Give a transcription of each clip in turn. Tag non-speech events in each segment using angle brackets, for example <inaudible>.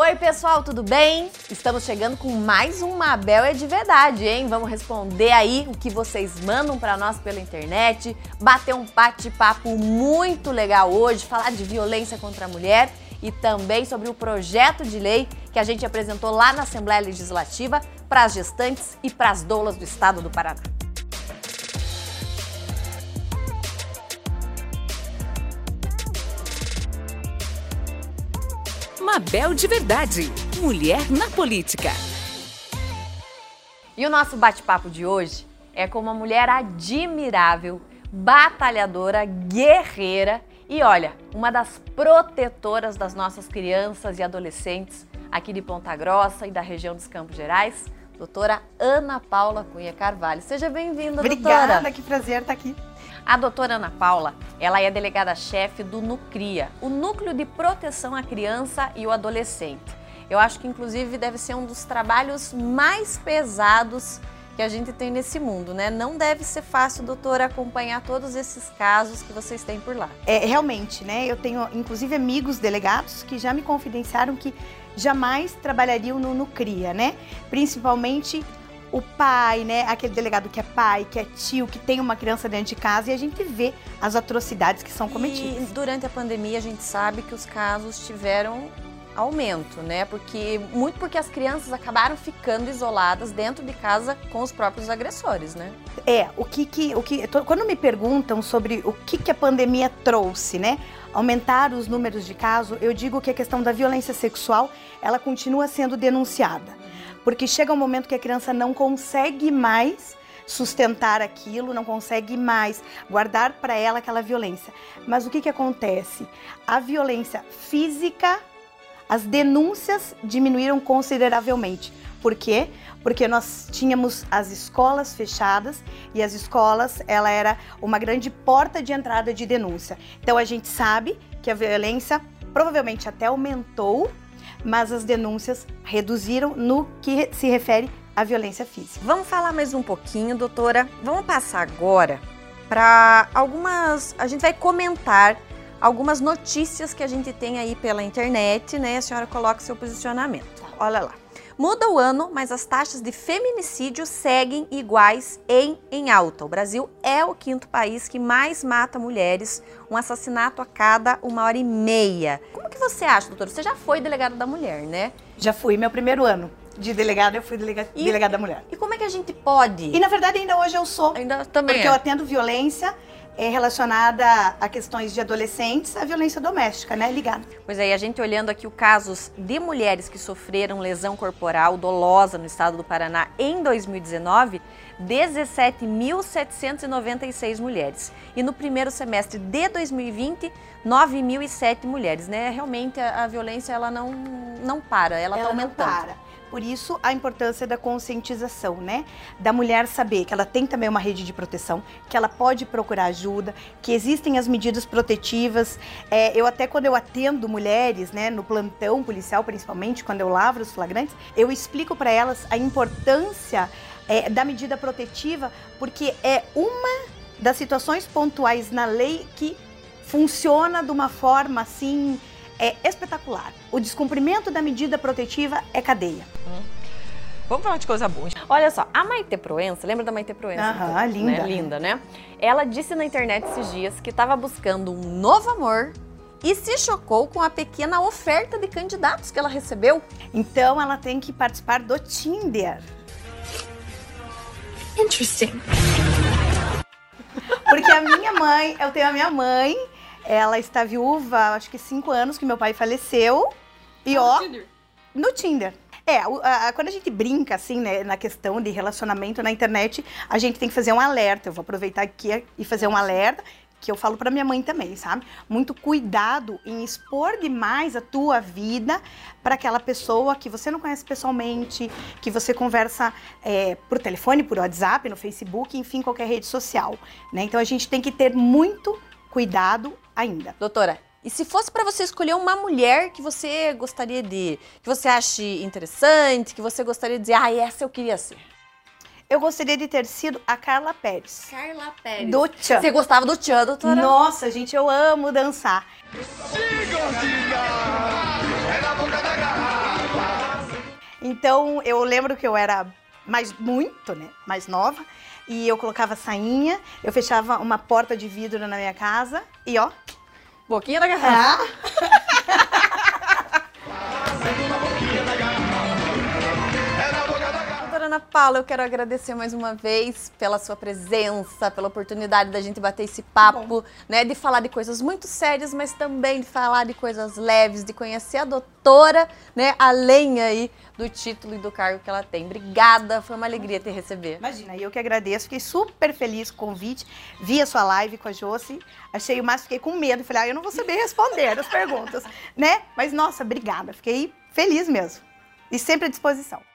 Oi, pessoal, tudo bem? Estamos chegando com mais um Mabel é de verdade, hein? Vamos responder aí o que vocês mandam para nós pela internet, bater um bate-papo muito legal hoje, falar de violência contra a mulher e também sobre o projeto de lei que a gente apresentou lá na Assembleia Legislativa para as gestantes e para as doulas do estado do Paraná. Mabel de Verdade. Mulher na política. E o nosso bate-papo de hoje é com uma mulher admirável, batalhadora, guerreira e olha, uma das protetoras das nossas crianças e adolescentes aqui de Ponta Grossa e da região dos Campos Gerais, doutora Ana Paula Cunha Carvalho. Seja bem-vinda, doutora. Obrigada, que prazer estar aqui. A doutora Ana Paula, ela é delegada-chefe do NUCRIA, o Núcleo de Proteção à Criança e o Adolescente. Eu acho que, inclusive, deve ser um dos trabalhos mais pesados que a gente tem nesse mundo, né? Não deve ser fácil, doutora, acompanhar todos esses casos que vocês têm por lá. É, realmente, né? Eu tenho, inclusive, amigos delegados que já me confidenciaram que jamais trabalhariam no NUCRIA, né? Principalmente o pai, né? Aquele delegado que é pai, que é tio, que tem uma criança dentro de casa e a gente vê as atrocidades que são cometidas. E durante a pandemia a gente sabe que os casos tiveram aumento, né? Porque muito porque as crianças acabaram ficando isoladas dentro de casa com os próprios agressores, né? É, o que que o que quando me perguntam sobre o que que a pandemia trouxe, né? Aumentar os números de casos, eu digo que a questão da violência sexual, ela continua sendo denunciada porque chega um momento que a criança não consegue mais sustentar aquilo, não consegue mais guardar para ela aquela violência. Mas o que, que acontece? A violência física, as denúncias diminuíram consideravelmente. Por quê? Porque nós tínhamos as escolas fechadas e as escolas, ela era uma grande porta de entrada de denúncia. Então a gente sabe que a violência provavelmente até aumentou mas as denúncias reduziram no que se refere à violência física. Vamos falar mais um pouquinho, doutora. Vamos passar agora para algumas. A gente vai comentar algumas notícias que a gente tem aí pela internet, né? A senhora coloca seu posicionamento. Olha lá. Muda o ano, mas as taxas de feminicídio seguem iguais em, em alta. O Brasil é o quinto país que mais mata mulheres, um assassinato a cada uma hora e meia. Como que você acha, doutora? Você já foi delegada da mulher, né? Já fui, meu primeiro ano de delegada, eu fui delega, e, delegada da mulher. E como é que a gente pode? E na verdade ainda hoje eu sou. Ainda também. Porque é. eu atendo violência é relacionada a questões de adolescentes, a violência doméstica, né? Ligada. Pois é, e a gente olhando aqui o casos de mulheres que sofreram lesão corporal dolosa no estado do Paraná em 2019, 17.796 mulheres. E no primeiro semestre de 2020, 9.007 mulheres, né? Realmente a, a, violência ela não, não para, ela está aumentando. Não para. Por isso, a importância da conscientização, né? Da mulher saber que ela tem também uma rede de proteção, que ela pode procurar ajuda, que existem as medidas protetivas. É, eu até quando eu atendo mulheres, né, no plantão policial, principalmente, quando eu lavro os flagrantes, eu explico para elas a importância é, da medida protetiva, porque é uma das situações pontuais na lei que funciona de uma forma assim é espetacular. O descumprimento da medida protetiva é cadeia. Hum. Vamos falar de coisa boa. Olha só, a Maite Proença, lembra da Maite Proença? Aham, então, linda. Né? Linda, né? Ela disse na internet esses dias que estava buscando um novo amor e se chocou com a pequena oferta de candidatos que ela recebeu. Então ela tem que participar do Tinder. Interesting. Porque a minha mãe, eu tenho a minha mãe ela está viúva, acho que cinco anos que meu pai faleceu. E no ó. Tinder. No Tinder. É, a, a, quando a gente brinca, assim, né, na questão de relacionamento na internet, a gente tem que fazer um alerta. Eu vou aproveitar aqui e fazer um alerta, que eu falo para minha mãe também, sabe? Muito cuidado em expor demais a tua vida para aquela pessoa que você não conhece pessoalmente, que você conversa é, por telefone, por WhatsApp, no Facebook, enfim, qualquer rede social. Né? Então a gente tem que ter muito cuidado ainda. Doutora, e se fosse para você escolher uma mulher que você gostaria de, que você ache interessante, que você gostaria de dizer, ah, essa eu queria ser? Eu gostaria de ter sido a Carla Pérez. Carla Pérez. Do Tchan. Você gostava do Tchan, doutora? Nossa, gente, eu amo dançar. Sim, gordinha! É na boca da garrafa! Então eu lembro que eu era mais muito, né, mais nova, e eu colocava sainha, eu fechava uma porta de vidro na minha casa e ó, boquinha da garrafa. Ah. <laughs> Ana Paula, eu quero agradecer mais uma vez pela sua presença, pela oportunidade da gente bater esse papo, né, de falar de coisas muito sérias, mas também de falar de coisas leves, de conhecer a doutora, né, além aí do título e do cargo que ela tem. Obrigada, foi uma alegria te receber. Imagina, eu que agradeço, fiquei super feliz com o convite, vi a sua live com a Josi, achei o mais, fiquei com medo, falei, ah, eu não vou saber responder as perguntas, <laughs> né? Mas nossa, obrigada, fiquei feliz mesmo. E sempre à disposição.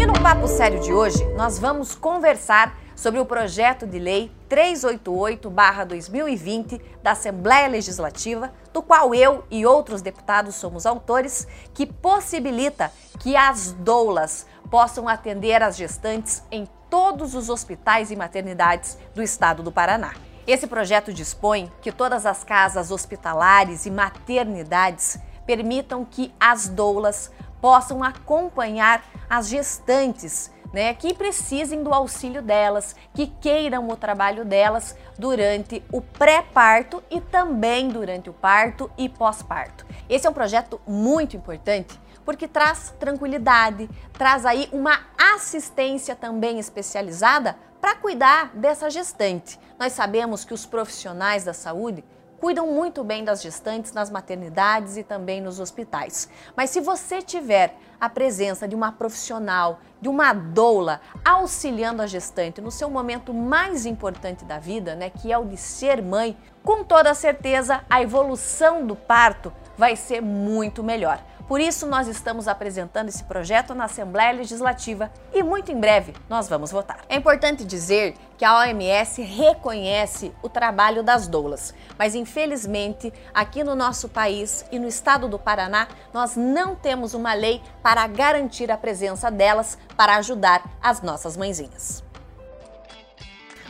E no Papo Sério de hoje, nós vamos conversar sobre o projeto de lei 388-2020 da Assembleia Legislativa, do qual eu e outros deputados somos autores, que possibilita que as doulas possam atender as gestantes em todos os hospitais e maternidades do estado do Paraná. Esse projeto dispõe que todas as casas hospitalares e maternidades permitam que as doulas possam acompanhar as gestantes, né, que precisem do auxílio delas, que queiram o trabalho delas durante o pré-parto e também durante o parto e pós-parto. Esse é um projeto muito importante porque traz tranquilidade, traz aí uma assistência também especializada para cuidar dessa gestante. Nós sabemos que os profissionais da saúde cuidam muito bem das gestantes nas maternidades e também nos hospitais. Mas se você tiver a presença de uma profissional, de uma doula auxiliando a gestante no seu momento mais importante da vida, né, que é o de ser mãe, com toda certeza a evolução do parto vai ser muito melhor. Por isso, nós estamos apresentando esse projeto na Assembleia Legislativa e muito em breve nós vamos votar. É importante dizer que a OMS reconhece o trabalho das doulas, mas infelizmente aqui no nosso país e no estado do Paraná nós não temos uma lei para garantir a presença delas para ajudar as nossas mãezinhas.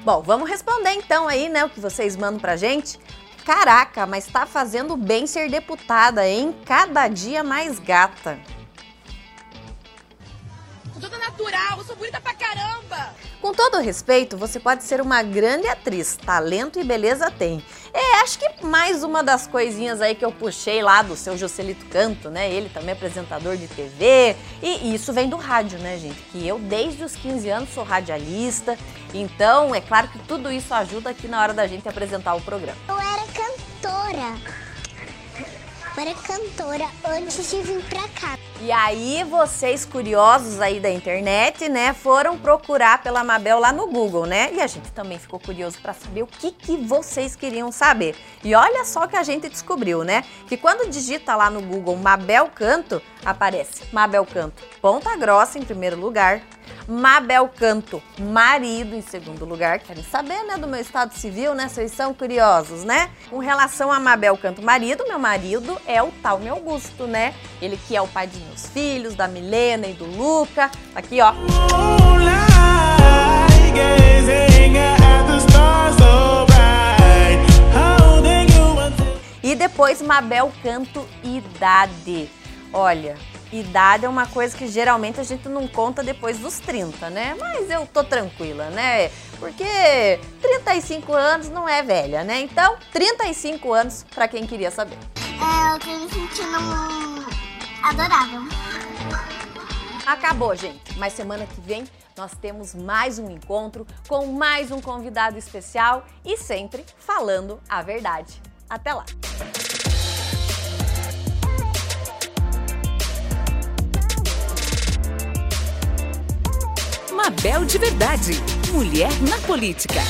Bom, vamos responder então aí, né, o que vocês mandam pra gente. Caraca, mas tá fazendo bem ser deputada, hein? Cada dia mais gata. Toda natural, eu sou bonita pra! Com todo respeito, você pode ser uma grande atriz, talento e beleza tem. É, acho que mais uma das coisinhas aí que eu puxei lá do seu Joselito Canto, né? Ele também é apresentador de TV. E isso vem do rádio, né, gente? Que eu, desde os 15 anos, sou radialista. Então, é claro que tudo isso ajuda aqui na hora da gente apresentar o programa. Eu era cantora. Era cantora antes de vir pra cá. E aí, vocês curiosos aí da internet, né, foram procurar pela Mabel lá no Google, né? E a gente também ficou curioso para saber o que, que vocês queriam saber. E olha só que a gente descobriu, né? Que quando digita lá no Google Mabel Canto, aparece Mabel Canto Ponta Grossa em primeiro lugar, Mabel Canto marido em segundo lugar. Querem saber, né, do meu estado civil, né? Vocês são curiosos, né? Com relação a Mabel Canto marido, meu marido é o tal meu Augusto, né? Ele que é o pai dos meus filhos, da Milena e do Luca. Tá aqui, ó. E depois Mabel Canto idade. Olha, idade é uma coisa que geralmente a gente não conta depois dos 30, né? Mas eu tô tranquila, né? Porque 35 anos não é velha, né? Então, 35 anos para quem queria saber. É, eu tô me sentindo adorável. Acabou, gente. Mas semana que vem nós temos mais um encontro com mais um convidado especial e sempre falando a verdade. Até lá! Mabel de Verdade. Mulher na política.